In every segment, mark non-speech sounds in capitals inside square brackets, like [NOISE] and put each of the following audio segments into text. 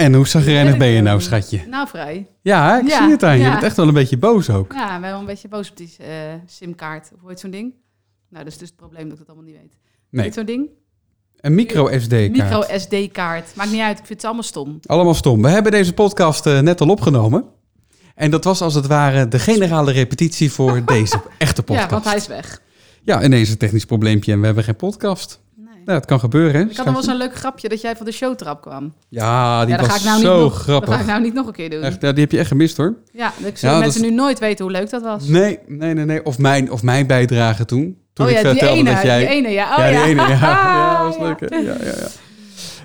En hoe zagrijnig ben je nou, schatje? Nou, vrij. Ja, ik Ja, zie het aan je. Bent echt wel een beetje boos ook. Ja, we hebben een beetje boos op die eh, simkaart. Of hoe heet zo'n ding? Nou, dat is dus het probleem dat ik dat allemaal niet weet. Nee, zo'n ding? een micro-SD-kaart. Micro SD-kaart. Maakt niet uit, ik vind het allemaal stom. Allemaal stom. We hebben deze podcast eh, net al opgenomen. En dat was als het ware de generale repetitie voor [LAUGHS] deze echte podcast. Ja, want hij is weg. Ja, ineens een technisch probleempje en we hebben geen podcast. Nou, het kan gebeuren, hè? Ik had nog wel zo'n leuk grapje dat jij van de showtrap kwam. Ja, die ja, dat was ga ik nou zo niet nog, grappig. Dat ga ik nou niet nog een keer doen. Echt, ja, die heb je echt gemist, hoor. Ja, ik zullen Ja, dat mensen nu nooit weten hoe leuk dat was. Nee, nee, nee, nee. Of mijn, of mijn bijdrage toen. Toen oh ik ja, die vertelde ene, dat jij... die ene, ja. Oh, ja, ja, die ene, ja. [LAUGHS] Ja, was Ja. leuk, hè? Ja, ja, ja.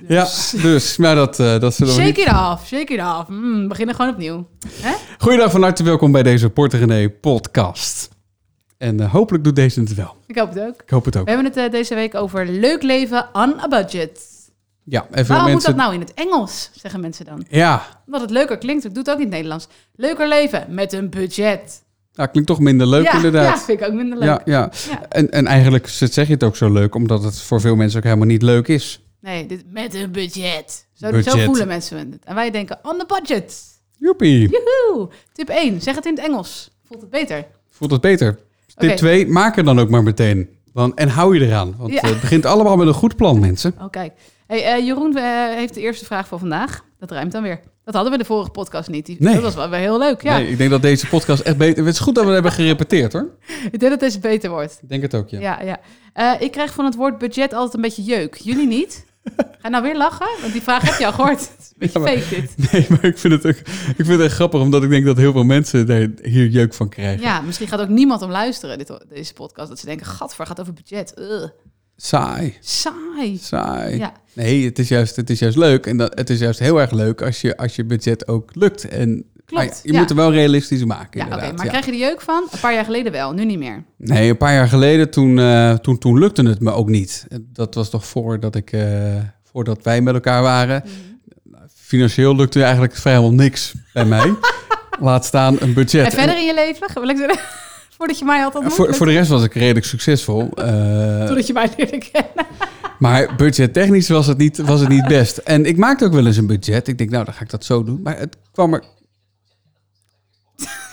Ja, dus, maar dat, eh dat zullen we niet... Shake it off, shake it off. Mm, we beginnen gewoon opnieuw. Hè? Goeiedag, van harte welkom bij deze Porter René podcast. En eh, hopelijk doet deze het wel. Ik hoop het ook. Ik hoop het ook. We hebben het eh, deze week over leuk leven on a budget. Ja, en veel Waarom moet mensen... dat nou in het Engels, zeggen mensen dan? Ja, Omdat het leuker klinkt. Ik doe het ook in het Nederlands. Leuker leven met een budget. nou, klinkt toch minder leuk ja, Ja, inderdaad. vind ik ook minder leuk. Ja, ja. Ja. En, en eigenlijk zeg je het ook zo leuk, omdat het voor veel mensen ook helemaal niet leuk is. Nee, dit, met een budget. Zo, Budget. zo voelen mensen het. En wij denken on the budget. Joepie, Joehoe. Tip 1, zeg het in het Engels. Voelt het beter? voelt het beter. Tip Oké. 2, maak er dan ook maar meteen. Dan, en hou je eraan. Want Ja. het begint allemaal met een goed plan, mensen. Oh, kijk. Hey, eh, Jeroen eh, heeft de eerste vraag voor vandaag. Dat ruimt dan weer. Dat hadden we de vorige podcast niet. Die, Nee. Dat was wel weer heel leuk. Ja. Nee, ik denk dat deze podcast echt beter... Het is goed dat we het hebben gerepeteerd, hoor. [LAUGHS] Ik denk dat deze beter wordt. Ik denk het ook, ja. Ja, ja. Eh, ik krijg van het woord budget altijd een beetje jeuk. Jullie niet? Ga je nou weer lachen? Want die vraag heb je al gehoord. Een beetje Ja, maar- fake dit. [LAUGHS] Nee, maar ik vind, het ook, ik vind het echt grappig, omdat ik denk dat heel veel mensen daar hier jeuk van krijgen. Ja, misschien gaat ook niemand om luisteren, dit, deze podcast. Dat ze denken, gadver, gaat over budget. Ugh, Saai, saai. saai. Ja, Nee, het is, juist, het is juist leuk. En dat, het is juist heel erg leuk als je, als je budget ook lukt. En, Klopt, maar je ja. moet er wel realistisch maken, ja oké. maar ja. krijg je er jeuk van? Een paar jaar geleden wel, nu niet meer. Nee, een paar jaar geleden, toen, eh, toen, toen lukte het me ook niet. Dat was toch voordat, ik, eh, voordat wij met elkaar waren. Mhm. Financieel lukte eigenlijk vrijwel niks bij mij. [LAUGHS] Laat staan een budget. En verder in je leven? Wil ik zeggen, [LAUGHS] Voordat je mij had ontmoet? voor, voor de rest was ik redelijk succesvol. eh, Voordat je mij leerde kennen. maar budgettechnisch was het, niet, was het niet best. En ik maakte ook wel eens een budget. Ik denk, nou, dan ga ik dat zo doen. Maar het kwam er...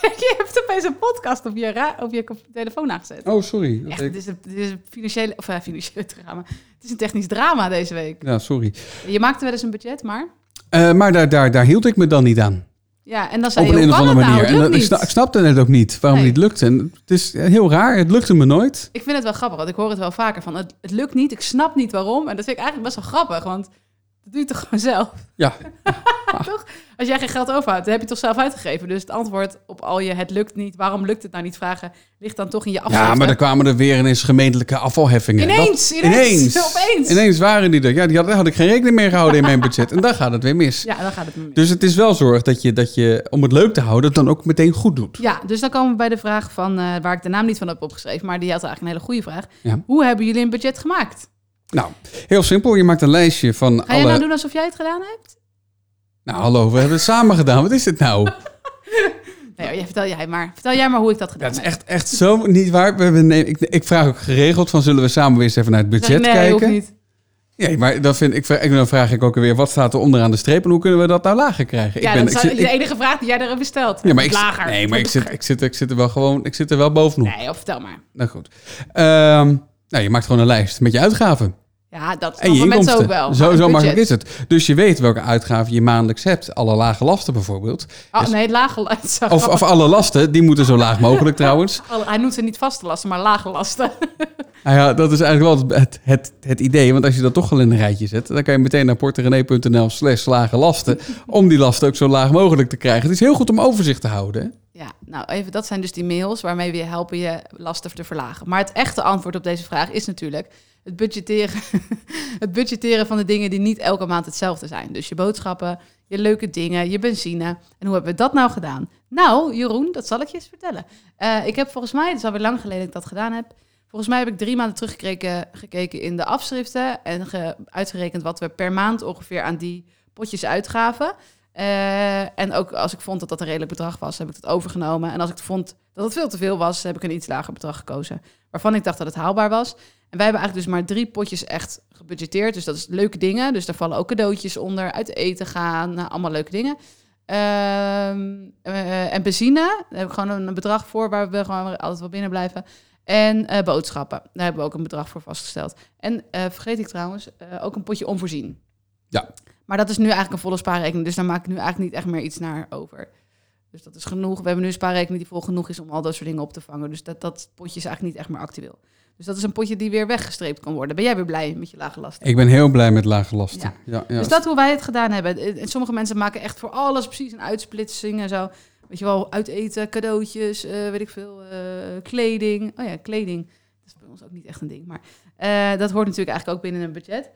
[LAUGHS] je hebt opeens een podcast op je, op je telefoon aangezet. Oh, sorry. Echt, dit is, een, dit is een financiële, of, eh, financieel drama. Het is een technisch drama deze week. Ja, sorry. Je maakte wel eens een budget, maar... Eh, maar daar, daar, daar hield ik me dan niet aan. Ja, en dan zei Op je, een, hoe een of andere nou? manier. En dat- ik, snapte het ook niet waarom Nee. het niet lukte. En het is heel raar. Het lukte me nooit. Ik vind het wel grappig, want ik hoor het wel vaker van... Het, het lukt niet, ik snap niet waarom. En dat vind ik eigenlijk best wel grappig, want... Dat doe je toch gewoon zelf? [LAUGHS] Ja, toch? Als jij geen geld overhoudt, dan heb je het toch zelf uitgegeven. Dus het antwoord op al je het lukt niet, waarom lukt het nou niet vragen... ligt dan toch in je afschrift. ja maar dan kwamen er weer ineens gemeentelijke afvalheffingen. Ineens, Dat- ineens, opeens. Ineens waren die er. Ja, die had, daar had ik geen rekening mee gehouden in mijn [LAUGHS] budget. En dan gaat het weer mis. Ja, dan gaat het mis. Dus het is wel zorg dat je, dat je, om het leuk te houden, het dan ook meteen goed doet. Ja, dus dan komen we bij de vraag van, eh, waar ik de naam niet van heb opgeschreven, maar die had eigenlijk een hele goede vraag. Ja. Hoe hebben jullie een budget gemaakt? Nou, heel simpel. Je maakt een lijstje van Ga je alle... nou doen alsof jij het gedaan hebt? Nou, hallo, we hebben het samen gedaan. Wat is dit nou? [LAUGHS] Nee, ja, vertel jij maar. Vertel jij maar hoe ik dat gedaan het is heb. echt, echt zo niet waar. We hebben, nee, ik, ik vraag ook geregeld van, zullen we samen weer eens even naar het budget nee, kijken? hoeft niet. Nee, maar dan, vind ik, ik- dan vraag ik ook weer, wat staat er onderaan de streep en hoe kunnen we dat nou lager krijgen? Ja, ik ben, dat ik is zit, de enige vraag die jij erover stelt. ja, maar ik, Lager. nee, maar ik zit, ik, zit, ik zit er wel gewoon, ik zit er wel bovenop. Nee, of vertel maar. Nou goed. Ehm, nou, je maakt gewoon een lijst met je uitgaven Ja, dat en je mensen ook wel. Zo, zo makkelijk is het. Dus je weet welke uitgaven je maandelijks hebt. Alle lage lasten bijvoorbeeld. Oh, nee, lage lasten. [LAUGHS] Of, of alle lasten, die moeten zo laag mogelijk [LAUGHS] trouwens. Hij noemt ze niet vaste lasten, maar lage lasten. [LAUGHS] Nou ja, dat is eigenlijk wel het, het, het idee. Want als je dat toch al in een rijtje zet, dan kan je meteen naar porterenee.nl slash lage lasten. Om die lasten ook zo laag mogelijk te krijgen. Het is heel goed om overzicht te houden. hè? Ja, nou even, dat zijn dus die mails waarmee we je helpen je lasten te verlagen. Maar het echte antwoord op deze vraag is natuurlijk het budgetteren, [LAUGHS] het budgetteren van de dingen die niet elke maand hetzelfde zijn. Dus je boodschappen, je leuke dingen, je benzine. En hoe hebben we dat nou gedaan? Nou, Jeroen, dat zal ik je eens vertellen. Eh, ik heb volgens mij, het is alweer lang geleden dat ik dat gedaan heb. Volgens mij heb ik drie maanden teruggekeken gekeken in de afschriften en ge- uitgerekend wat we per maand ongeveer aan die potjes uitgaven. Eh, en ook als ik vond dat dat een redelijk bedrag was, heb ik het overgenomen. En als ik vond dat het veel te veel was, heb ik een iets lager bedrag gekozen. Waarvan ik dacht dat het haalbaar was. En wij hebben eigenlijk dus maar drie potjes echt gebudgeteerd. Dus dat is leuke dingen. Dus daar vallen ook cadeautjes onder. Uit eten gaan, nou, allemaal leuke dingen. Ehm, eh, en benzine, daar heb ik gewoon een bedrag voor waar we gewoon altijd wel binnen blijven. En eh, boodschappen, daar hebben we ook een bedrag voor vastgesteld. En eh, vergeet ik trouwens, ook een potje onvoorzien. Ja. Maar dat is nu eigenlijk een volle spaarrekening, dus daar maak ik nu eigenlijk niet echt meer iets naar over. Dus dat is genoeg. We hebben nu een spaarrekening die vol genoeg is om al dat soort dingen op te vangen. Dus dat, dat potje is eigenlijk niet echt meer actueel. Dus dat is een potje die weer weggestreept kan worden. Ben jij weer blij met je lage lasten? Ik ben heel blij met lage lasten. Ja. Ja, Dus dat hoe wij het gedaan hebben. En sommige mensen maken echt voor alles precies een uitsplitsing en zo. Weet je wel, uiteten, cadeautjes, eh, weet ik veel, eh, kleding. Oh ja, kleding. Dat is bij ons ook niet echt een ding. Maar eh, dat hoort natuurlijk eigenlijk ook binnen een budget.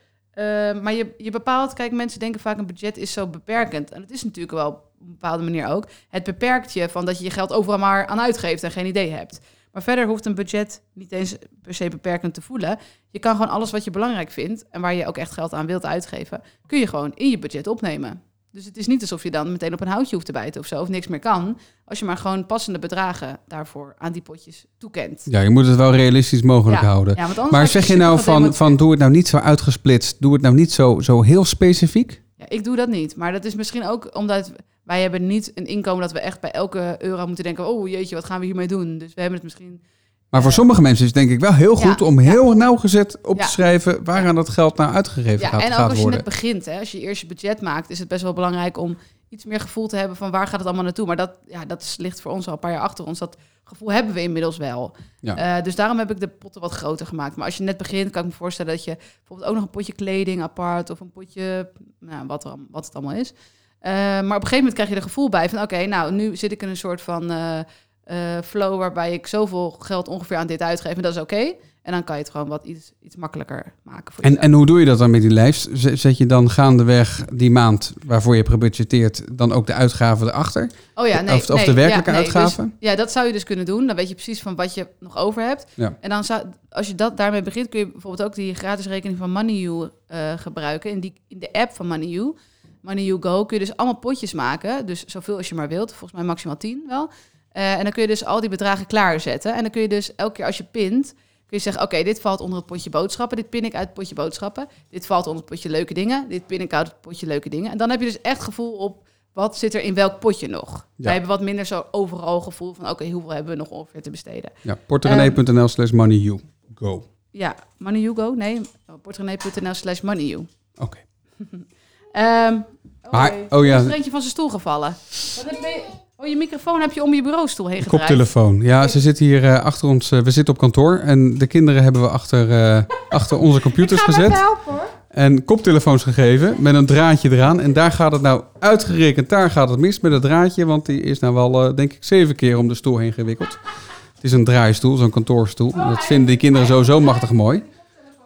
Maar je, je bepaalt, kijk, mensen denken vaak een budget is zo beperkend. En dat is natuurlijk wel op een bepaalde manier ook. Het beperkt je van dat je je geld overal maar aan uitgeeft en geen idee hebt. Maar verder hoeft een budget niet eens per se beperkend te voelen. Je kan gewoon alles wat je belangrijk vindt en waar je ook echt geld aan wilt uitgeven, kun je gewoon in je budget opnemen. Dus het is niet alsof je dan meteen op een houtje hoeft te bijten of zo, of niks meer kan. Als je maar gewoon passende bedragen daarvoor aan die potjes toekent. Ja, je moet het wel realistisch mogelijk Ja, houden. ja, maar je zeg je super nou van, van doe het nou niet zo uitgesplitst, doe het nou niet zo, zo heel specifiek? Ja, ik doe dat niet. Maar dat is misschien ook omdat wij hebben niet een inkomen dat we echt bij elke euro moeten denken... oh jeetje, wat gaan we hiermee doen? Dus we hebben het misschien... Maar voor Ja. sommige mensen is het denk ik wel heel goed Ja, om ja. heel nauwgezet op Ja. te schrijven waaraan dat geld nou uitgegeven Ja, gaat, en ook gaat als je worden. net begint, hè, als je eerst je budget maakt... is het best wel belangrijk om iets meer gevoel te hebben van waar gaat het allemaal naartoe. Maar dat, ja, dat is- ligt voor ons al een paar jaar achter ons. Dat gevoel hebben we inmiddels wel. Ja. Eh, dus daarom heb ik de potten wat groter gemaakt. Maar als je net begint, kan ik me voorstellen dat je bijvoorbeeld ook nog een potje kleding apart of een potje, nou, wat, er, wat het allemaal is. Eh, maar op een gegeven moment krijg je er gevoel bij van, oké, nou, nu zit ik in een soort van eh, flow waarbij ik zoveel geld ongeveer aan dit uitgeef en dat is oké. En dan kan je het gewoon wat iets, iets makkelijker maken voor En, jezelf. en hoe doe je dat dan met die lijst? Zet je dan gaandeweg die maand waarvoor je hebt gebudgeteerd dan ook de uitgaven erachter? Oh ja, nee, of, of nee, de werkelijke ja, nee, uitgaven? dus- ja, dat zou je dus kunnen doen. Dan weet je precies van wat je nog over hebt. Ja. En dan zou, als je dat daarmee begint, kun je bijvoorbeeld ook die gratis rekening van MoneyU eh gebruiken. In, die, in de app van MoneyU, MoneyU Go, kun je dus allemaal potjes maken. Dus zoveel als je maar wilt. Volgens mij maximaal 10 wel. Eh, en dan kun je dus al die bedragen klaarzetten. En dan kun je dus elke keer als je pint, kun je zeggen... oké, dit valt onder het potje boodschappen. Dit pin ik uit het potje boodschappen. Dit valt onder het potje leuke dingen. Dit pin ik uit het potje leuke dingen. En dan heb je dus echt gevoel op... wat zit er in welk potje nog. Wij hebben wat minder zo overal gevoel van... oké, hoeveel hebben we nog ongeveer te besteden. Ja, porterenee.nl slash moneyu. Go. Ja, Go? Nee, portrenee.nl slash MoneyU. Oké. [LAUGHS] Ehm oh, Maar- oh ja. Is eentje van zijn stoel gevallen. Wat heb je, oh, je microfoon heb je om je bureaustoel heen gedraaid. koptelefoon. Ja, ze zitten hier eh, achter ons. eh, we zitten op kantoor en de kinderen hebben we achter, eh, achter onze computers [LAUGHS] gezet. helpen hoor. En koptelefoons gegeven met een draadje eraan. En daar gaat het nou uitgerekend, daar gaat het mis met het draadje. Want die is nou wel, denk ik, zeven keer om de stoel heen gewikkeld. Het is een draaistoel, zo'n kantoorstoel. Dat vinden die kinderen sowieso machtig mooi.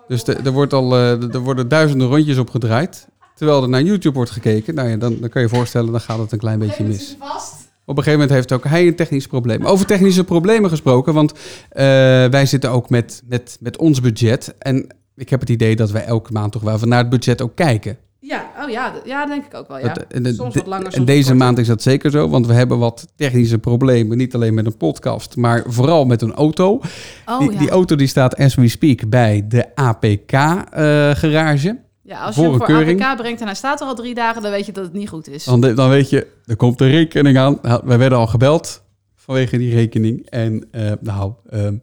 Dus de- er, wordt al, er worden duizenden rondjes op gedraaid. Terwijl er naar YouTube wordt gekeken. Nou ja, dan, dan kan je je voorstellen, dan gaat het een klein beetje mis. Vast. Op een gegeven moment heeft ook hij een technisch probleem. Over technische problemen gesproken, want eh, wij zitten ook met, met, met ons budget. En ik heb het idee dat wij elke maand toch wel van naar het budget ook kijken. Ja, oh ja, ja, denk ik ook wel. Ja. Dat- en de- soms wat langer, en deze maand is dat zeker zo, want we hebben wat technische problemen. Niet alleen met een podcast, maar vooral met een auto. Oh, die, ja. die auto die staat as we speak bij de APK-garage. Ja, als je hem voor keuring. APK brengt en hij staat er al drie dagen, dan weet je dat het niet goed is. dan, dan weet je, er komt een rekening aan. Wij werden al gebeld vanwege die rekening. En eh, nou, ehm,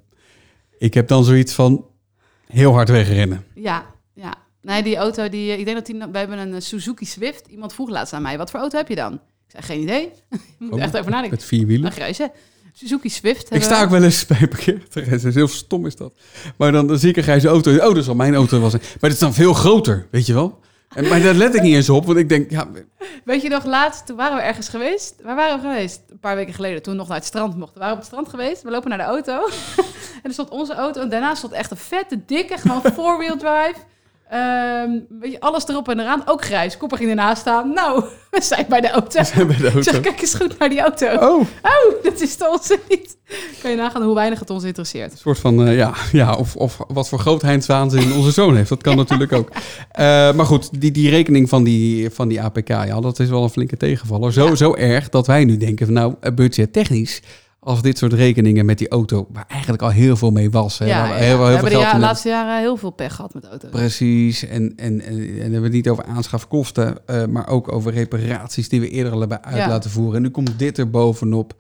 ik heb dan zoiets van heel hard wegrennen. Ja, ja. Nee, die auto, die, ik denk dat die, we hebben een eh, Suzuki Swift. Iemand vroeg laatst aan mij, wat voor auto heb je dan? Ik zei, geen idee. [LAUGHS] Je moet Oh, echt even nadenken. Met vier wielen. Een grijze. Suzuki Swift. Ik sta ook wel eens bij. Dat is heel stom is dat. Maar dan, dan zie ik een grijze auto. Oh, dat zal mijn auto zijn. Maar het is dan veel groter, weet je wel? En, maar daar let ik niet eens op, want ik denk, ja, Weet je nog, laatst, toen waren we ergens geweest. Waar waren we geweest? Een paar weken geleden, toen we nog naar het strand mochten. We waren op het strand geweest, we lopen naar de auto. [LAUGHS] en er stond onze auto en daarna stond echt een vette, dikke, gewoon [LAUGHS] four-wheel drive. Ehm, weet je, alles erop en eraan. Ook grijs. Kopper ging ernaast staan. Nou, [LAUGHS] we zijn bij de auto. Bij de Ik zeg, auto. kijk eens goed naar die auto. Oh, Oh, dat is ons niet. Kan je nagaan hoe weinig het ons interesseert. een soort van, eh, ja, ja of, of wat voor grootheidswaanzin [LAUGHS] onze zoon heeft. Dat kan natuurlijk ook. Eh, maar goed, die, die rekening van die, van die APK, ja, dat is wel een flinke tegenvaller. Zo, Ja. zo erg dat wij nu denken van, nou, eh, budgettechnisch, als dit soort rekeningen met die auto, waar eigenlijk al heel veel mee was. Hè, ja, heel, heel we veel hebben de geld ja- laatste jaren heel veel pech gehad met auto's. Precies, en, en, en, en hebben we het niet over aanschafkosten, eh, maar ook over reparaties die we eerder al hebben uit Ja. laten voeren. En nu komt dit er bovenop.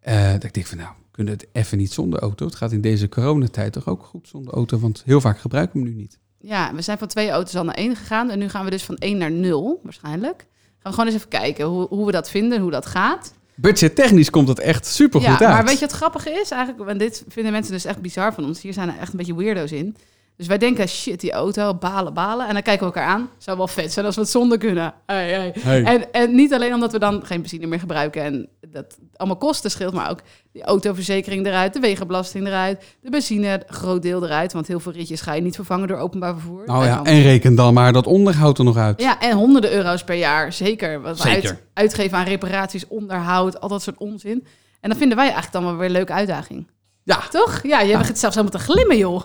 Eh, dat ik denk van nou, we kunnen het even niet zonder auto. Het gaat in deze coronatijd toch ook goed zonder auto, want heel vaak gebruiken we hem nu niet. Ja, we zijn van twee auto's al naar één gegaan. En nu gaan we dus van één naar nul, waarschijnlijk. Gaan we gewoon eens even kijken hoe, hoe we dat vinden, hoe dat gaat. Budgettechnisch komt het echt super goed ja, uit. maar weet je wat grappig is? Eigenlijk, want dit vinden mensen dus echt bizar van ons. Hier zijn er echt een beetje weirdo's in. Dus wij denken, shit, die auto, balen, balen. En dan kijken we elkaar aan. Zou wel vet zijn als we het zonder kunnen. Hey, hey. Hey. En, en niet alleen omdat we dan geen benzine meer gebruiken en dat allemaal kosten scheelt, maar ook die autoverzekering eruit, de wegenbelasting eruit, de benzine, groot deel eruit. Want heel veel ritjes ga je niet vervangen door openbaar vervoer. Nou ja, dan- en reken dan maar dat onderhoud er nog uit. ja, en honderden euro's per jaar, zeker. Wat we. Uit, uitgeven aan reparaties, onderhoud, al dat soort onzin. En dat vinden wij eigenlijk dan wel weer een leuke uitdaging. Ja. Toch? Ja, je hebt het zelfs helemaal te glimmen, joh.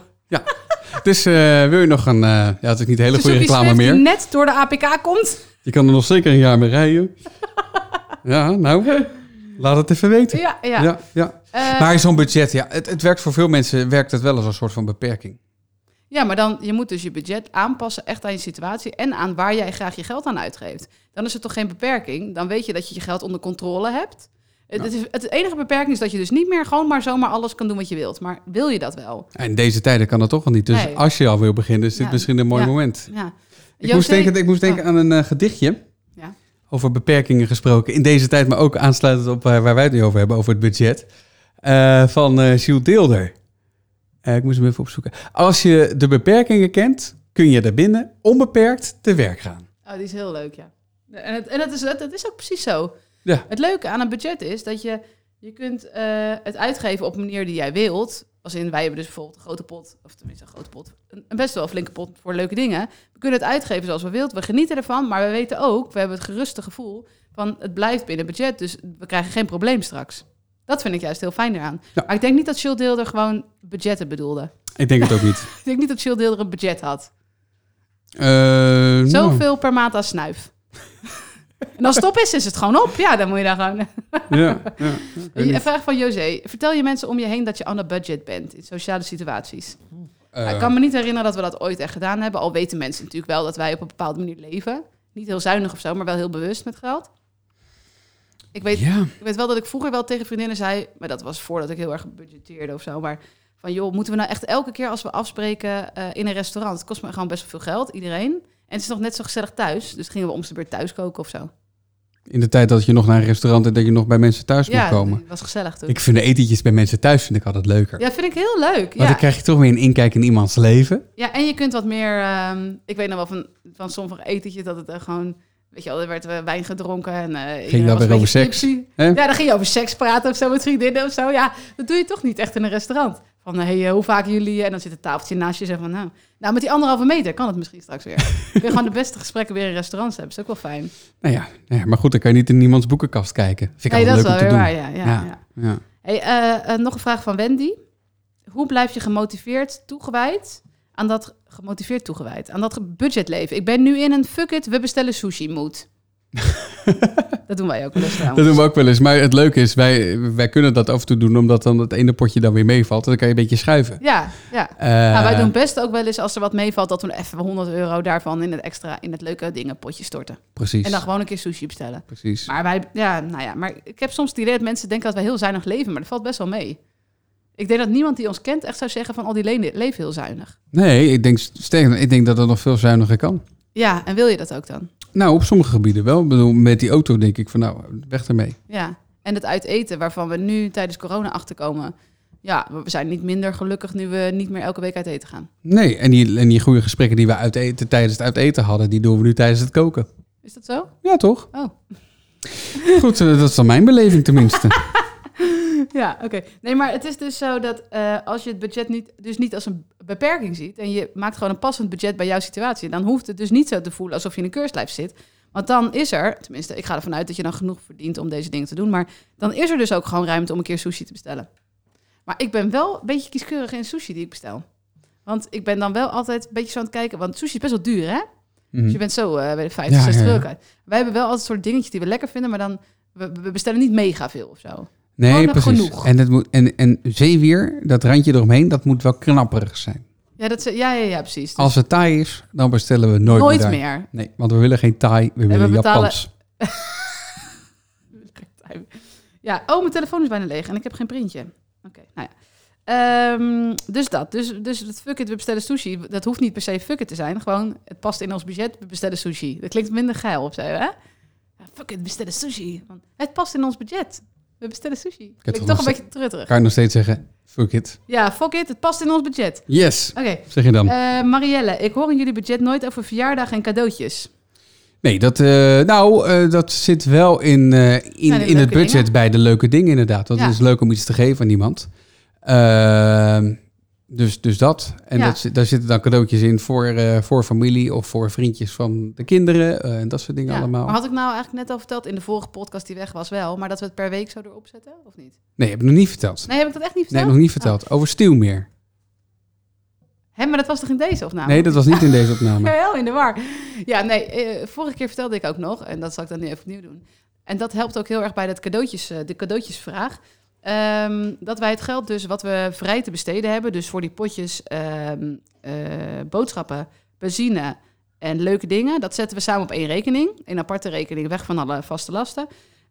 Dus eh, wil je nog een, eh, ja, het is niet een hele goede reclame meer. die net door de APK komt. Je kan er nog zeker een jaar mee rijden. ja, nou, laat het even weten. Ja, ja. ja. ja. Eh, Maar zo'n budget, ja, het, het werkt voor veel mensen werkt het wel als een soort van beperking. ja, maar dan, je moet dus je budget aanpassen echt aan je situatie en aan waar jij graag je geld aan uitgeeft. Dan is het toch geen beperking? Dan weet je dat je je geld onder controle hebt. Het, het, is, het enige beperking is dat je dus niet meer gewoon maar zomaar alles kan doen wat je wilt. Maar wil je dat wel? En in deze tijden kan dat toch al niet. Dus Nee. als je al wil beginnen, is dit Ja. misschien een mooi Ja. moment. Ja. Ik José- moest denken, ik moest denken Oh, aan een eh, gedichtje. Ja. Over beperkingen gesproken. In deze tijd, maar ook aansluitend op eh, waar wij het nu over hebben, over het budget. eh, van Jules Deelder. Ik moest hem even opzoeken. Als je de beperkingen kent, kun je daarbinnen onbeperkt te werk gaan. Oh, die is heel leuk, ja. En, het, en het is, het, het is ook precies zo. Ja. Het leuke aan een budget is dat je, je kunt eh, het uitgeven op een manier die jij wilt. Als in, wij hebben dus bijvoorbeeld een grote pot, of tenminste een grote pot, een, een best wel flinke pot voor leuke dingen. We kunnen het uitgeven zoals we willen. We genieten ervan, maar we weten ook, we hebben het geruste gevoel van het blijft binnen budget. Dus we krijgen geen probleem straks. Dat vind ik juist heel fijn eraan. Ja. Maar ik denk niet dat Chill Deelder gewoon budgetten bedoelde. Ik denk het ook niet. [LAUGHS] Ik denk niet dat Chill Deelder een budget had. Nou, Zoveel per maand als snuif. [LAUGHS] en als het op is, is het gewoon op. Ja, dan moet je daar gewoon... [LAUGHS] ja, [LAUGHS] Een vraag van José. Vertel je mensen om je heen dat je on a budget bent in sociale situaties? Eh, ik kan me niet herinneren dat we dat ooit echt gedaan hebben. Al weten mensen natuurlijk wel dat wij op een bepaalde manier leven. Niet heel zuinig of zo, maar wel heel bewust met geld. Ik weet, ja. ik weet wel dat ik vroeger wel tegen vriendinnen zei... maar dat was voordat ik heel erg budgetteerde of zo... maar van joh, moeten we nou echt elke keer als we afspreken eh, in een restaurant... het kost me gewoon best wel veel geld, iedereen... En het is nog net zo gezellig thuis. Dus gingen we om de beurt thuis koken of zo. In de tijd dat je nog naar een restaurant en dat je nog bij mensen thuis ja, moet komen. was gezellig toen. Ik vind de etentjes bij mensen thuis vind ik altijd leuker. Ja, vind ik heel leuk. Want Ja. dan krijg je toch weer een inkijk in iemands leven. Ja, en je kunt wat meer. ehm, ik weet nog wel van, van sommige etentjes dat het er gewoon. Weet je wel, er werd eh, wijn gedronken en. eh iedereen dat weer over seks? Ja, dan ging je over seks praten of zo met vriendinnen of zo. Ja, dat doe je toch niet echt in een restaurant. Van hey, eh, hoe vaak jullie. En dan zit het tafeltje naast je en van nou. Nou, met die anderhalve meter kan het misschien straks weer. [LAUGHS] Kun je gewoon de beste gesprekken weer in restaurants hebben. is ook wel fijn. Nou ja, nou ja, maar goed, dan kan je niet in iemands boekenkast kijken. Vind ik Nee, dat altijd is leuk wel weer te waar. doen. Ja, ja, ja. Ja. Hey, eh, eh, nog een vraag van Wendy. Hoe blijf je gemotiveerd toegewijd aan dat gemotiveerd toegewijd aan dat budgetleven? Ik ben nu in een fuck it, we bestellen sushi mood. [LAUGHS] dat doen wij ook wel eens trouwens. Dat doen we ook wel eens. Maar het leuke is, wij, wij kunnen dat af en toe doen, omdat dan het ene potje dan weer meevalt. En dan kan je een beetje schuiven. Ja, ja. Eh, Nou, wij doen best ook wel eens als er wat meevalt dat we even 100 euro daarvan in het extra in het leuke dingenpotje storten. Precies. En dan gewoon een keer sushi bestellen. Precies. Maar wij, ja, nou ja, maar ik heb soms het idee dat mensen denken dat wij heel zuinig leven, maar dat valt best wel mee. Ik denk dat niemand die ons kent echt zou zeggen van al die le- leven heel zuinig. Nee, ik denk, sterker, nog, ik denk dat dat nog veel zuiniger kan. Ja, en wil je dat ook dan? Nou, op sommige gebieden wel. Ik bedoel, met die auto denk ik van, nou, weg ermee. Ja, en het uit eten, waarvan we nu tijdens corona achterkomen. Ja, we zijn niet minder gelukkig nu we niet meer elke week uit eten gaan. Nee, en die, en die goede gesprekken die we uit eten, tijdens het uiteten hadden, die doen we nu tijdens het koken. Is dat zo? Ja, toch? Oh. [LAUGHS] Goed, eh, dat is dan mijn beleving tenminste. [LAUGHS] Ja, oké. Nee, maar het is dus zo dat eh, als je het budget niet, dus niet als een beperking ziet en je maakt gewoon een passend budget bij jouw situatie, dan hoeft het dus niet zo te voelen alsof je in een keurslijf zit. Want dan is er, tenminste, ik ga ervan uit dat je dan genoeg verdient om deze dingen te doen, maar dan is er dus ook gewoon ruimte om een keer sushi te bestellen. Maar ik ben wel een beetje kieskeurig in sushi die ik bestel. Want ik ben dan wel altijd een beetje zo aan het kijken, want sushi is best wel duur, hè? Mhm. Dus je bent zo bij de 50, Ja, 60 ja. Wij hebben wel altijd soort dingetjes die we lekker vinden, maar dan we, we bestellen niet mega veel of zo. Nee, precies. genoeg. En, het moet, en, en zeewier, dat randje eromheen, dat moet wel knapperig zijn. Ja, dat, ja, ja, ja, precies. Dus Als het Thai is, dan bestellen we nooit, nooit meer. Nee, want we willen geen Thai, we willen betalen- Japans. [LAUGHS] Ja, oh, mijn telefoon is bijna leeg en ik heb geen printje. Oké, nou ja. Ehm, dus dat. Dus, dus het fuck it, we bestellen sushi. Dat hoeft niet per se fuck it te zijn. Gewoon, het past in ons budget, we bestellen sushi. Dat klinkt minder geil of zo, hè? Ja, fuck it, we bestellen sushi. Want het past in ons budget. We bestellen sushi. het Klinkt toch toch een beetje trutterig. Kan je nog steeds zeggen, fuck it. Ja, fuck it, het past in ons budget. Yes, Oké. zeg je dan. Eh, Marielle, ik hoor in jullie budget nooit over verjaardagen en cadeautjes. Nee, dat, eh, nou, eh, dat zit wel in, in, in het budget dingen. bij de leuke dingen inderdaad. Want Ja. het is leuk om iets te geven aan iemand. Dus, dus dat. En Ja. dat, daar zitten dan cadeautjes in voor, eh, voor familie of voor vriendjes van de kinderen. eh, en dat soort dingen Ja. allemaal. Maar had ik nou eigenlijk net al verteld in de vorige podcast die weg was wel, maar dat we het per week zo erop zetten, of niet? Nee, heb ik nog niet verteld. Nee, heb ik dat echt niet Nee, verteld? nog niet verteld. Over Stielmeer. Hè, maar dat was toch in deze opname? Nee, dat was niet in deze opname. [LAUGHS] Heel in de war. Ja, nee, eh, vorige keer vertelde ik ook nog, en dat zal ik dan nu even opnieuw doen. En dat helpt ook heel erg bij dat cadeautjes, de cadeautjesvraag. Ehm, dat wij het geld dus wat we vrij te besteden hebben, dus voor die potjes ehm, eh, boodschappen, benzine en leuke dingen, dat zetten we samen op één rekening. Een aparte rekening, weg van alle vaste lasten.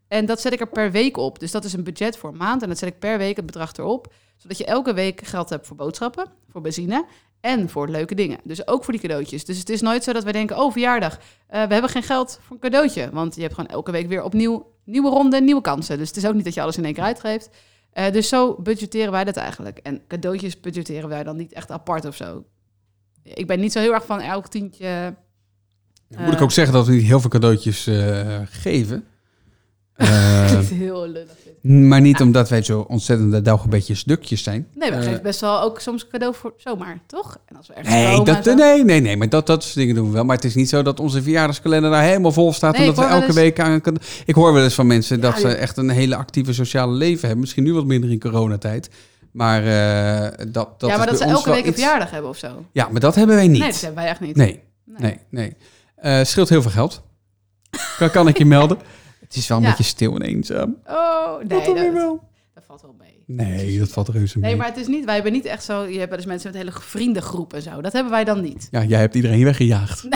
En dat zet ik er per week op. Dus dat is een budget voor een maand. En dat zet ik per week het bedrag erop. Zodat je elke week geld hebt voor boodschappen, voor benzine en voor leuke dingen. Dus ook voor die cadeautjes. Dus het is nooit zo dat wij denken, oh verjaardag, eh, we hebben geen geld voor een cadeautje. Want je hebt gewoon elke week weer opnieuw nieuwe ronde, nieuwe kansen. Dus het is ook niet dat je alles in één keer uitgeeft. Eh, dus zo budgetteren wij dat eigenlijk. En cadeautjes budgetteren wij dan niet echt apart of zo. Ik ben niet zo heel erg van elk tientje... Moet ik ook zeggen dat we heel veel cadeautjes eh, geven. [LAUGHS] Dat Eh, is heel lullig. maar niet omdat wij zo ontzettende dauwgebetjes dukjes zijn. Nee, we Eh, geven best wel ook soms cadeau voor zomaar, toch? En als we ergens Nee, dat, zo. nee, nee, nee, maar dat, dat soort dingen doen we wel. Maar het is niet zo dat onze verjaardagskalender daar helemaal vol staat. Nee, en ik dat we elke eens- week aan een Ik hoor wel eens van mensen Ja, dat ze echt een hele actieve sociale leven hebben. Misschien nu wat minder in coronatijd. Maar eh, dat, dat ja, maar is dat ze elke week een iets- verjaardag hebben of zo. Ja, maar dat hebben wij niet. Nee, dat hebben wij echt niet. nee, nee, nee. Eh, scheelt heel veel geld. kan, kan ik je melden. [LAUGHS] Het is wel een Ja. beetje stil en eenzaam. Oh, nee, dat dat, wel. dat valt wel mee. Nee, dat valt reuze mee. Nee, maar het is niet, wij hebben niet echt zo, je hebt eens mensen met hele vriendengroep en zo. Dat hebben wij dan niet. Ja, jij hebt iedereen weggejaagd.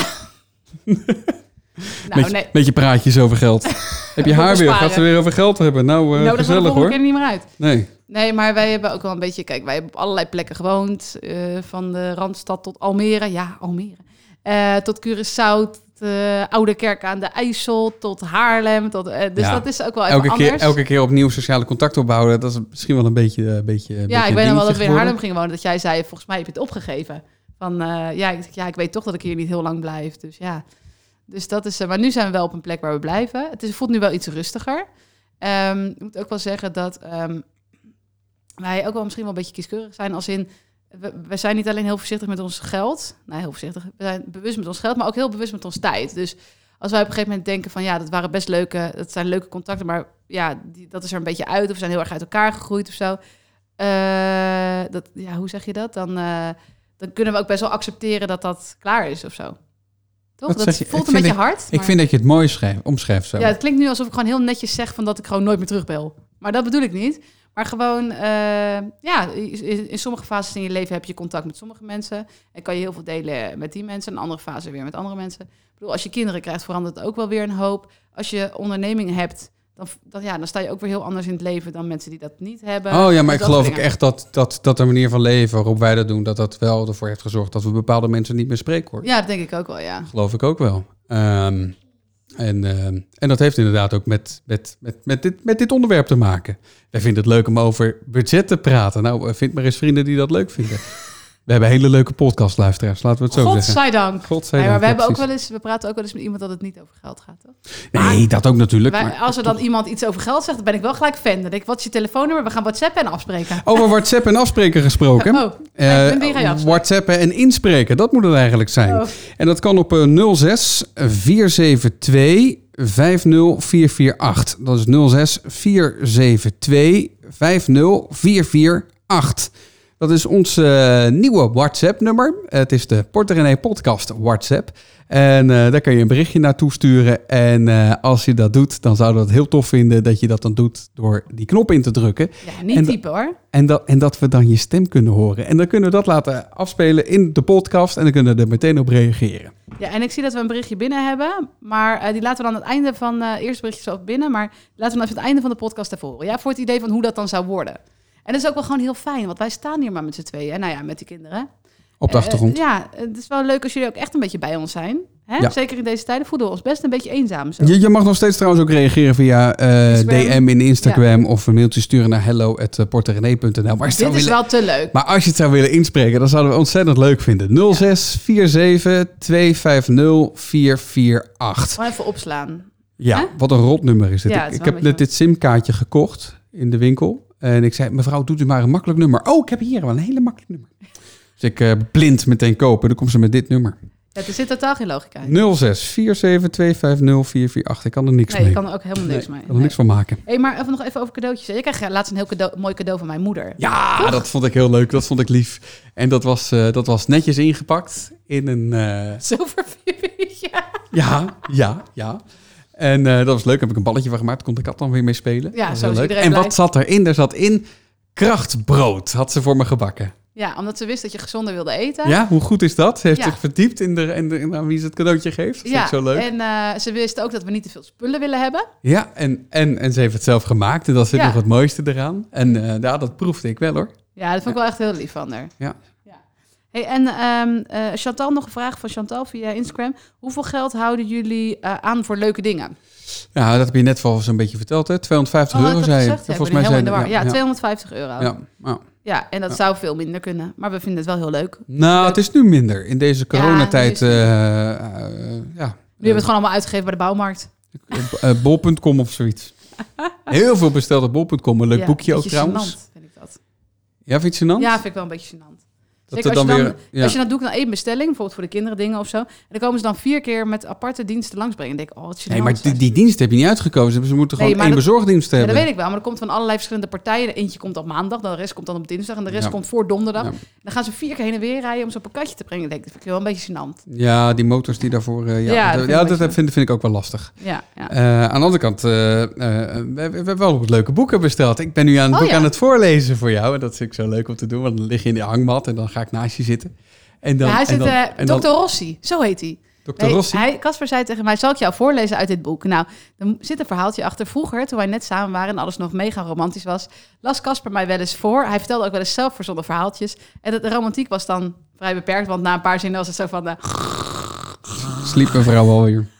Nou, met, nee. met je praatjes over geld. [LAUGHS] Heb je haar weer? Gaat ze weer over geld hebben? Nou, we de gezellig hoor. niet meer uit. Nee. Nee, maar wij hebben ook wel een beetje, kijk, wij hebben op allerlei plekken gewoond. eh, van de Randstad tot Almere. Ja, Almere. Eh, tot Curaçao, eh, Oude Kerk aan de IJssel, tot Haarlem. Tot, eh, dus Ja. dat is ook wel even Elke keer, anders. elke keer opnieuw sociale contact opbouwen, dat is misschien wel een beetje... Een beetje ja, beetje ik weet nog wel dat we in. Haarlem gingen wonen. Dat jij zei, volgens mij heb je het opgegeven. Van, eh, ja, ik, ja, ik weet toch dat ik hier niet heel lang blijf. Dus ja, dus dat is... eh, maar nu zijn we wel op een plek waar we blijven. Het is, voelt nu wel iets rustiger. Ehm, ik moet ook wel zeggen dat ehm, wij ook wel misschien wel een beetje kieskeurig zijn. Als in, we, we zijn niet alleen heel voorzichtig met ons geld. Nou, heel voorzichtig. We zijn bewust met ons geld, maar ook heel bewust met ons tijd. Dus als wij op een gegeven moment denken van... ja, dat waren best leuke, dat zijn leuke contacten... maar ja, die, dat is er een beetje uit... of we zijn heel erg uit elkaar gegroeid of zo... Eh, dat, ja, hoe zeg je dat? Dan, eh, dan kunnen we ook best wel accepteren dat dat klaar is of zo. Toch? Dat, voelt een beetje hard. Ik maar- vind dat je het mooi schrijf, omschrijft zo. ja, het klinkt nu alsof ik gewoon heel netjes zeg van dat ik gewoon nooit meer terugbel. Maar dat bedoel ik niet. Maar gewoon, eh, ja, in, sommige fases in je leven heb je contact met sommige mensen. En kan je heel veel delen met die mensen. En in andere fase weer met andere mensen. Ik bedoel, als je kinderen krijgt, verandert het ook wel weer een hoop. Als je onderneming hebt, dan, dan, ja, dan sta je ook weer heel anders in het leven dan mensen die dat niet hebben. Oh ja, maar ik dat geloof dingen. echt dat, dat, dat de manier van leven waarop wij dat doen, dat dat wel ervoor heeft gezorgd dat we bepaalde mensen niet meer spreken hoor. Ja, dat denk ik ook wel, ja. Geloof ik ook wel. Ehm, en, ehm, en dat heeft inderdaad ook met, met, met, met, dit, met dit onderwerp te maken. Wij vinden het leuk om over budget te praten. Nou, eh, vind maar eens vrienden die dat leuk vinden. We hebben hele leuke podcastluisteraars, laten we het zo zeggen. Godzijdank. Maar we, hebben ook wel eens, we praten ook wel eens met iemand dat het niet over geld gaat. Toch? Nee, dat ook natuurlijk. Wij- maar als er dan iemand iets over geld zegt, dan ben ik wel gelijk fan. Dan denk ik, wat is je telefoonnummer? We gaan WhatsAppen en afspreken. Over WhatsApp en afspreken gesproken. [LAUGHS] Oh, afspreken? WhatsAppen en inspreken, dat moet het eigenlijk zijn. Oh. En dat kan op eh, 06 472 50448. Dat is 06 472 50448. Dat is ons eh, nieuwe WhatsApp-nummer. Het is de Porter René Podcast WhatsApp. En eh, daar kan je een berichtje naartoe sturen. En eh, als je dat doet, dan zouden we het heel tof vinden dat je dat dan doet door die knop in te drukken. Ja, niet En- typen hoor. En dat, en dat we dan je stem kunnen horen. En dan kunnen we dat laten afspelen in de podcast. En dan kunnen we er meteen op reageren. Ja, en ik zie dat we een berichtje binnen hebben. Maar die laten we dan aan het einde van... eerst berichtje zo binnen, maar laten we dan even het einde van de podcast even horen. Ja, voor het idee van hoe dat dan zou worden. En dat is ook wel gewoon heel fijn, want wij staan hier maar met z'n tweeën. Nou ja, met die kinderen. Op de Eh, achtergrond. ja, het is wel leuk als jullie ook echt een beetje bij ons zijn. Hè? Ja. Zeker in deze tijden voelen we ons best een beetje eenzaam. Zo. Je, je mag nog steeds trouwens ook reageren via eh. DM in Instagram. Of een mailtje sturen naar hello.porterenee.nl. Dit is willen- wel te leuk. maar als je het zou willen inspreken, dan zouden we ontzettend leuk vinden. 06 47 250 448. Gewoon even opslaan. Ja, Hè? wat een rotnummer is dit. Ja, ik ik heb net dit simkaartje gekocht in de winkel. En ik zei, mevrouw, doet u maar een makkelijk nummer. Oh, ik heb hier wel een hele makkelijk nummer. Dus ik eh, blind meteen kopen. Dan komt ze met dit nummer. Ja, er zit totaal geen logica in. 06 47 250 448. Ik kan er niks Nee, je mee. kan er ook helemaal niks Nee, mee. ik kan er niks van maken. Hey, maar even nog even over cadeautjes. Je krijgt laatst een heel cadeau, mooi cadeau van mijn moeder. Ja, dat vond ik heel leuk. Dat vond ik lief. En dat was, eh, dat was netjes ingepakt in een... eh, Zilvervuurtje. ja, ja, ja. En eh, dat was leuk. Daar heb ik een balletje van gemaakt. Kon ik kat dan weer mee spelen. Ja, zo is leuk. En wat zat erin? Er zat in krachtbrood. Had ze voor me gebakken. Ja, omdat ze wist dat je gezonder wilde eten. Ja, hoe goed is dat? Ze heeft Ja. zich verdiept in, de, in, de, in aan wie ze het cadeautje geeft. Dat vind ik zo leuk. en eh, ze wist ook dat we niet te veel spullen willen hebben. Ja, en, en, en ze heeft het zelf gemaakt. En dat zit Ja. nog het mooiste eraan. En eh, ja, dat proefde ik wel hoor. Ja, dat vond ik wel echt heel lief van haar. Ja. Ja. Hey, en ehm, eh, Chantal, nog een vraag van Chantal via Instagram. Hoeveel geld houden jullie eh, aan voor leuke dingen? Ja, dat heb je net wel zo'n beetje verteld hè. 250 Oh, had euro zei je. gezegd? Ja, Volgens mij war. je- Ja, 250 euro. Ja, ja, ja. en dat Ja. zou veel minder kunnen. Maar we vinden het wel heel leuk. Nou, het is nu minder. In deze coronatijd. eh, ja. Nu hebben we het gewoon allemaal uitgegeven bij de bouwmarkt. Bol.com of zoiets. [LAUGHS] Heel veel besteld op bol.com. Een leuk Ja, boekje ook trouwens. gênant, vind ik dat. Ja, vind je gênant? Ja, vind ik wel een beetje gênant. Zeker als je, dan dan, weer... Ja. als je dan doet naar één bestelling, bijvoorbeeld voor de kinderen dingen of zo. En dan komen ze dan vier keer met aparte diensten langsbrengen. En denk ik, oh, wat gênant. Nee, maar die, die dienst heb je niet uitgekozen. Ze moeten Nee, gewoon maar één dat- bezorgdienst Ja, hebben. dat weet ik wel, maar er komt van allerlei verschillende partijen. Eentje komt op maandag, de rest komt dan op dinsdag en de rest Ja. komt voor donderdag. Ja. Dan gaan ze vier keer heen en weer rijden om zo'n pakketje te brengen. Ik denk, dat vind ik wel een beetje gênant. Ja, die motors die daarvoor... eh, ja, Ja, dat dat, vind ik ja, een dat beetje- vind, vind ik ook wel lastig. Ja, ja. Eh, aan de andere kant, eh, we, we hebben wel wat leuke boeken besteld. Ik ben nu aan het Oh, boek ja. aan het voorlezen voor jou. En dat vind ik zo leuk om te doen. Want dan lig je in de hangmat en dan ga ik naast je zitten. En dan, Ja, hij en zit, dan, eh en dan- Dr. Rossi, zo heet hij. Dr. Nee, Rossi. hij, Casper zei tegen mij, zal ik jou voorlezen uit dit boek? Nou, er zit een verhaaltje achter. Vroeger, toen wij net samen waren en alles nog mega romantisch was, las Casper mij wel eens voor. Hij vertelde ook wel eens zelf verzonnen verhaaltjes. En de, de romantiek was dan vrij beperkt, want na een paar zinnen was het zo van... eh, Sliep mijn vrouw alweer. [LAUGHS]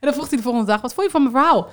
En dan vroeg hij de volgende dag, wat vond je van mijn verhaal?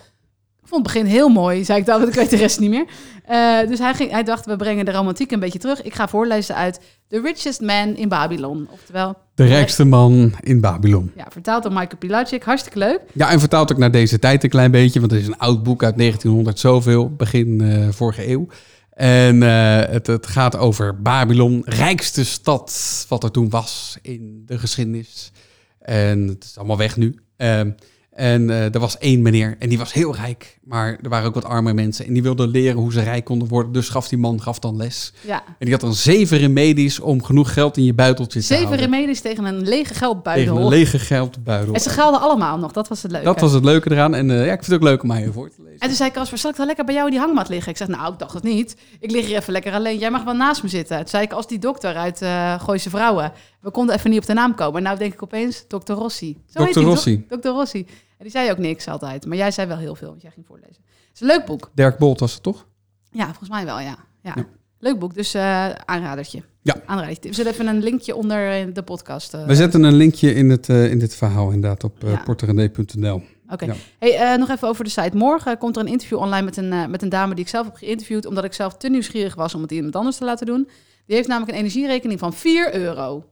Ik vond het begin heel mooi, zei ik dan, want ik weet de rest niet meer. Eh, dus hij, ging, hij dacht, we brengen de romantiek een beetje terug. Ik ga voorlezen uit The Richest Man in Babylon. Oftewel, De rijkste man in Babylon. ja, vertaald door Michael Pilacic. Hartstikke leuk. Ja, en vertaalt ook naar deze tijd een klein beetje. Want het is een oud boek uit 1900 zoveel. Begin eh, vorige eeuw. En eh, het, het gaat over Babylon. Rijkste stad wat er toen was in de geschiedenis. En het is allemaal weg nu. Ehm, en eh, er was één meneer en die was heel rijk. Maar er waren ook wat arme mensen. En die wilden leren hoe ze rijk konden worden. Dus gaf die man gaf dan les. Ja, En die had dan zeven remedies om genoeg geld in je buiteltje te zeven houden. remedies tegen een lege Tegen geldbuidel. een lege geldbuidel. En ze gelden allemaal nog, dat was het leuke. Dat was het leuke eraan. En eh, ja, ik vind het ook leuk om mij voor te lezen. En toen zei Casper, zal ik dan lekker bij jou in die hangmat liggen? Ik zeg, nou, ik dacht het niet. Ik lig hier even lekker alleen. Jij mag wel naast me zitten. Toen zei ik, als die dokter uit eh Gooise Vrouwen. We konden even niet op de naam komen. En nou denk ik opeens, dokter Rossi. Zo toch? Rossi. Dokter Rossi. En die zei ook niks altijd. Maar jij zei wel heel veel, want jij ging voorlezen. Het is een leuk boek. Dirk Bolt was het toch? Ja, volgens mij wel, ja. ja. Ja. Leuk boek, dus eh aanradertje. Ja. Aanradertje. We zullen even een linkje onder de podcast. eh, We zetten een linkje in, het, eh, in dit verhaal inderdaad op uh, Ja. porterende.nl. Oké. Ja. Hey, nog even over de site. Morgen komt er een interview online met een, met een dame die ik zelf heb geïnterviewd, omdat ik zelf te nieuwsgierig was om het iemand anders te laten doen. Die heeft namelijk een energierekening van 4 euro.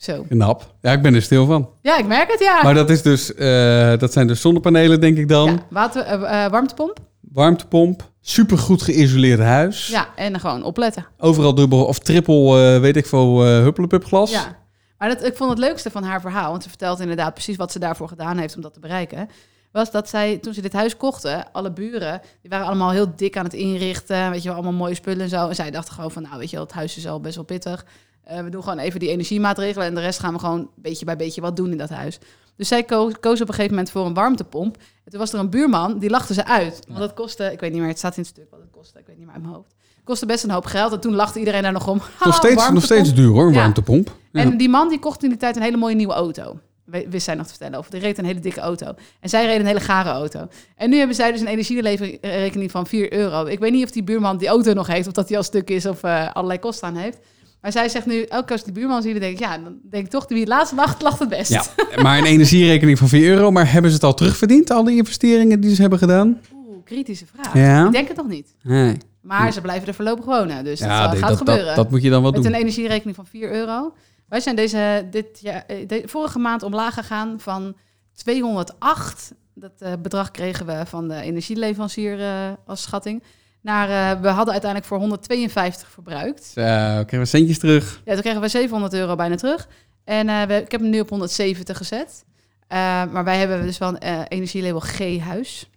Zo. Knap. Ja, ik ben er stil van. Ja, ik merk het, ja. Maar dat, is dus, eh, dat zijn dus zonnepanelen, denk ik dan. ja water, eh, eh, warmtepomp. Warmtepomp. Supergoed geïsoleerd huis. Ja, en gewoon opletten. Overal dubbel of triple, weet ik veel, hupplepup glas. Ja. Maar dat, ik vond het leukste van haar verhaal, want ze vertelt inderdaad precies wat ze daarvoor gedaan heeft om dat te bereiken. Was dat zij, toen ze dit huis kochten, alle buren, die waren allemaal heel dik aan het inrichten. Weet je wel, allemaal mooie spullen en zo. En zij dachten gewoon van, nou weet je wel, het huis is al best wel pittig. Uh, we doen gewoon even die energiemaatregelen en de rest gaan we gewoon beetje bij beetje wat doen in dat huis. Dus zij koos, koos op een gegeven moment voor een warmtepomp. En toen was er een buurman, die lachte ze uit. Want dat kostte, ik weet niet meer, het staat in het stuk wat het kostte. Ik weet niet meer uit mijn hoofd. Het kostte best een hoop geld. En toen lachte iedereen daar nog om. [LAUGHS] Nog steeds, nog steeds duur hoor, een ja. warmtepomp. Ja. En die man die kocht in die tijd een hele mooie nieuwe auto. Wist zij nog te vertellen over. Die reed een hele dikke auto. En zij reed een hele gare auto. En nu hebben zij dus een energieleverrekening van 4 euro. Ik weet niet of die buurman die auto nog heeft, of dat die al stuk is of uh, allerlei kosten aan heeft. Maar zij zegt nu, elke keer als die buurman zie, dan denk ik, ja, dan denk ik toch, wie het laatste lacht, lacht het best. Ja, [LAUGHS] maar een energierekening van 4 euro, maar hebben ze het al terugverdiend, al die investeringen die ze hebben gedaan? Oeh, kritische vraag. Ja. Ik denk het nog niet. Nee. Maar ze blijven er voorlopig wonen, dus ja, dat gaat dat, gebeuren. Dat, dat, moet je dan wat Met doen. een energierekening van 4 euro. Wij zijn deze, dit jaar, de, vorige maand omlaag gegaan van 208. Dat uh, bedrag kregen we van de energieleverancier uh, als schatting naar, uh, we hadden uiteindelijk voor 152 verbruikt. Zo, kregen we centjes terug. Ja, toen kregen we 700 euro bijna terug. En uh, we, ik heb hem nu op 170 gezet. Uh, maar wij hebben dus wel een energielabel G-huis.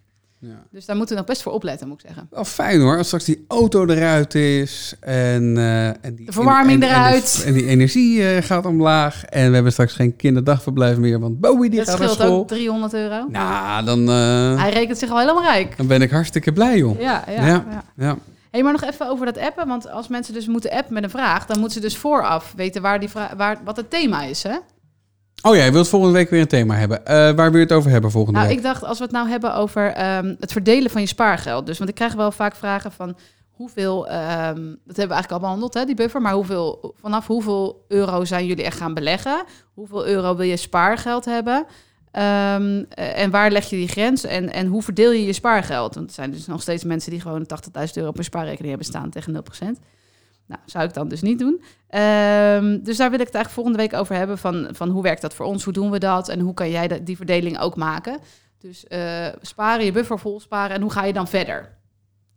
Ja. Dus daar moeten we nog best voor opletten, moet ik zeggen. Wel fijn hoor, als straks die auto eruit is en, uh, en die de verwarming en, eruit. En, en, die energie uh, gaat omlaag en we hebben straks geen kinderdagverblijf meer, want Bowie die dat gaat naar school. Dat scheelt ook 300 euro. Nou, dan... Uh, Hij rekent zich al helemaal rijk. Dan ben ik hartstikke blij, joh. Ja, ja, ja. ja. ja. Hey, maar nog even over dat appen, want als mensen dus moeten appen met een vraag, dan moeten ze dus vooraf weten waar die waar, wat het thema is, hè? Oh ja, je wilt volgende week weer een thema hebben. Uh, waar wil je het over hebben volgende nou, week? ik dacht, als we het nou hebben over um, het verdelen van je spaargeld. Dus, want ik krijg wel vaak vragen van hoeveel, um, dat hebben we eigenlijk al behandeld, hè, die buffer. Maar hoeveel, vanaf hoeveel euro zijn jullie echt gaan beleggen? Hoeveel euro wil je spaargeld hebben? Um, en waar leg je die grens? En, en hoe verdeel je je spaargeld? Want er zijn dus nog steeds mensen die gewoon 80.000 euro per spaarrekening hebben staan tegen 0%. Nou, zou ik dan dus niet doen. Um, dus daar wil ik het eigenlijk volgende week over hebben. Van, van hoe werkt dat voor ons? Hoe doen we dat? En hoe kan jij de, die verdeling ook maken? Dus uh, sparen, je buffer vol sparen. En hoe ga je dan verder?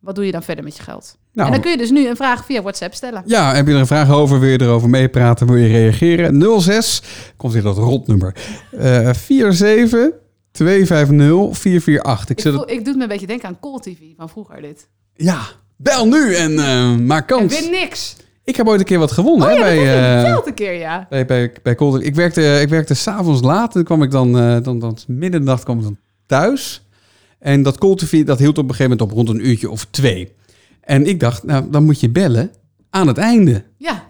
Wat doe je dan verder met je geld? Nou, en dan kun je dus nu een vraag via WhatsApp stellen. Ja, heb je er een vraag over? Wil je erover meepraten? Wil je reageren? 06, komt hier dat rotnummer. Uh, 47 250 448. Ik, ik, voel, ik doe het me een beetje denken aan Call TV van vroeger dit. Ja, Bel nu en uh, maak kans. En win niks. Ik heb ooit een keer wat gewonnen. Oh, hè, ja, bij, uh, een keer, ja. Bij, bij, bij Cold. Ik werkte, ik werkte s'avonds laat. En kwam ik dan, uh, dan, dan midden de nacht kwam ik dan thuis. En dat Cold dat hield op een gegeven moment op rond een uurtje of twee. En ik dacht, nou, dan moet je bellen aan het einde. Ja.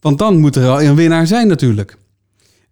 Want dan moet er al een winnaar zijn natuurlijk.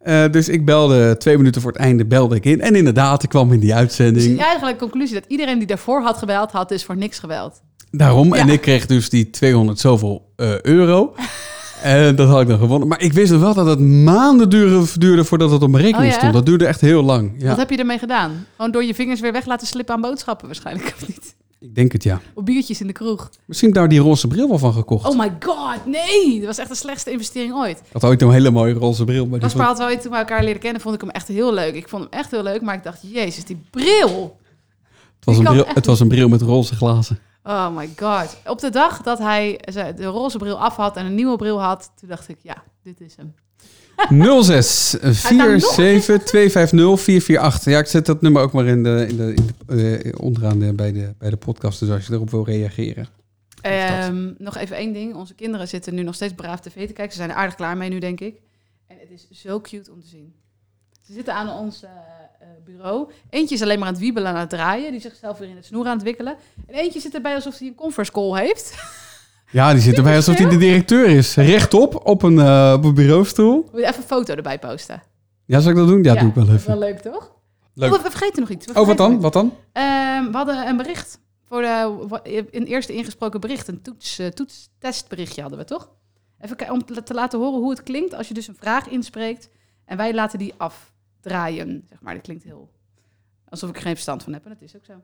Uh, dus ik belde twee minuten voor het einde, belde ik in. En inderdaad, ik kwam in die uitzending. Dus eigenlijk conclusie dat iedereen die daarvoor had gebeld, had dus voor niks gebeld. Daarom. Ja. En ik kreeg dus die 200 zoveel uh, euro. [LAUGHS] en dat had ik dan gewonnen. Maar ik wist nog wel dat het maanden duurde, duurde voordat het op mijn rekening oh, ja? stond. Dat duurde echt heel lang. Ja. Wat heb je ermee gedaan? Gewoon door je vingers weer weg laten slippen aan boodschappen waarschijnlijk, of niet? Ik denk het, ja. Of biertjes in de kroeg. Misschien daar die roze bril wel van gekocht. Oh my god, nee! Dat was echt de slechtste investering ooit. Ik had ooit een hele mooie roze bril. Maar Kasper had wel toen we elkaar leren kennen, vond ik hem echt heel leuk. Ik vond hem echt heel leuk, maar ik dacht, jezus, die bril! Het was, een bril, echt... het was een bril met roze glazen. Oh my god. Op de dag dat hij de roze bril af had en een nieuwe bril had, toen dacht ik, ja, dit is hem. 06 47 250 448. Ja, ik zet dat nummer ook maar in de, in de, in de uh, onderaan de, bij, de, bij de podcast. Dus als je erop wil reageren. Um, nog even één ding. Onze kinderen zitten nu nog steeds braaf tv te kijken. Ze zijn er aardig klaar mee nu, denk ik. En het is zo cute om te zien. Ze zitten aan ons uh, bureau. Eentje is alleen maar aan het wiebelen en aan het draaien. Die zichzelf weer in het snoer aan het wikkelen. En eentje zit erbij alsof hij een conference call heeft. Ja, die zit erbij alsof hij de directeur is. Rechtop op een, uh, op een bureaustoel. Wil je even een foto erbij posten? Ja, zou ik dat doen? Ja, ja doe ik wel even. wel leuk, toch? Leuk. Oh, we vergeten nog iets. We oh, wat dan? Wat dan? Uh, we hadden een bericht. Voor de, een eerste ingesproken bericht. Een toets, uh, toetstestberichtje hadden we, toch? Even om te laten horen hoe het klinkt als je dus een vraag inspreekt. En wij laten die afdraaien. Zeg maar, dat klinkt heel... Alsof ik er geen verstand van heb. En dat is ook zo.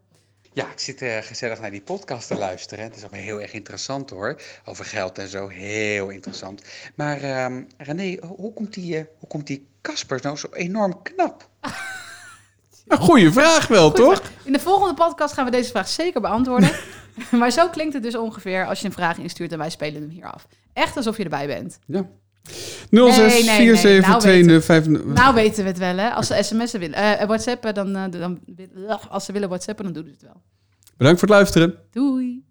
Ja, ik zit uh, gezellig naar die podcast te luisteren. Het is ook heel erg interessant hoor. Over geld en zo, heel interessant. Maar uh, René, hoe komt die, uh, hoe komt die Kasper nou zo enorm knap? [LAUGHS] Een goede vraag wel, Goeie toch? vraag. In de volgende podcast gaan we deze vraag zeker beantwoorden. [LAUGHS] maar zo klinkt het dus ongeveer als je een vraag instuurt en wij spelen hem hier af. Echt alsof je erbij bent. Ja. Nee, 06 nee, 47 nou 22 Nou weten we het wel, hè. Als ze sms'en willen, eh whatsappen, dan, eh, dan, als ze willen whatsappen, dan doen ze het wel. Bedankt voor het luisteren. Doei!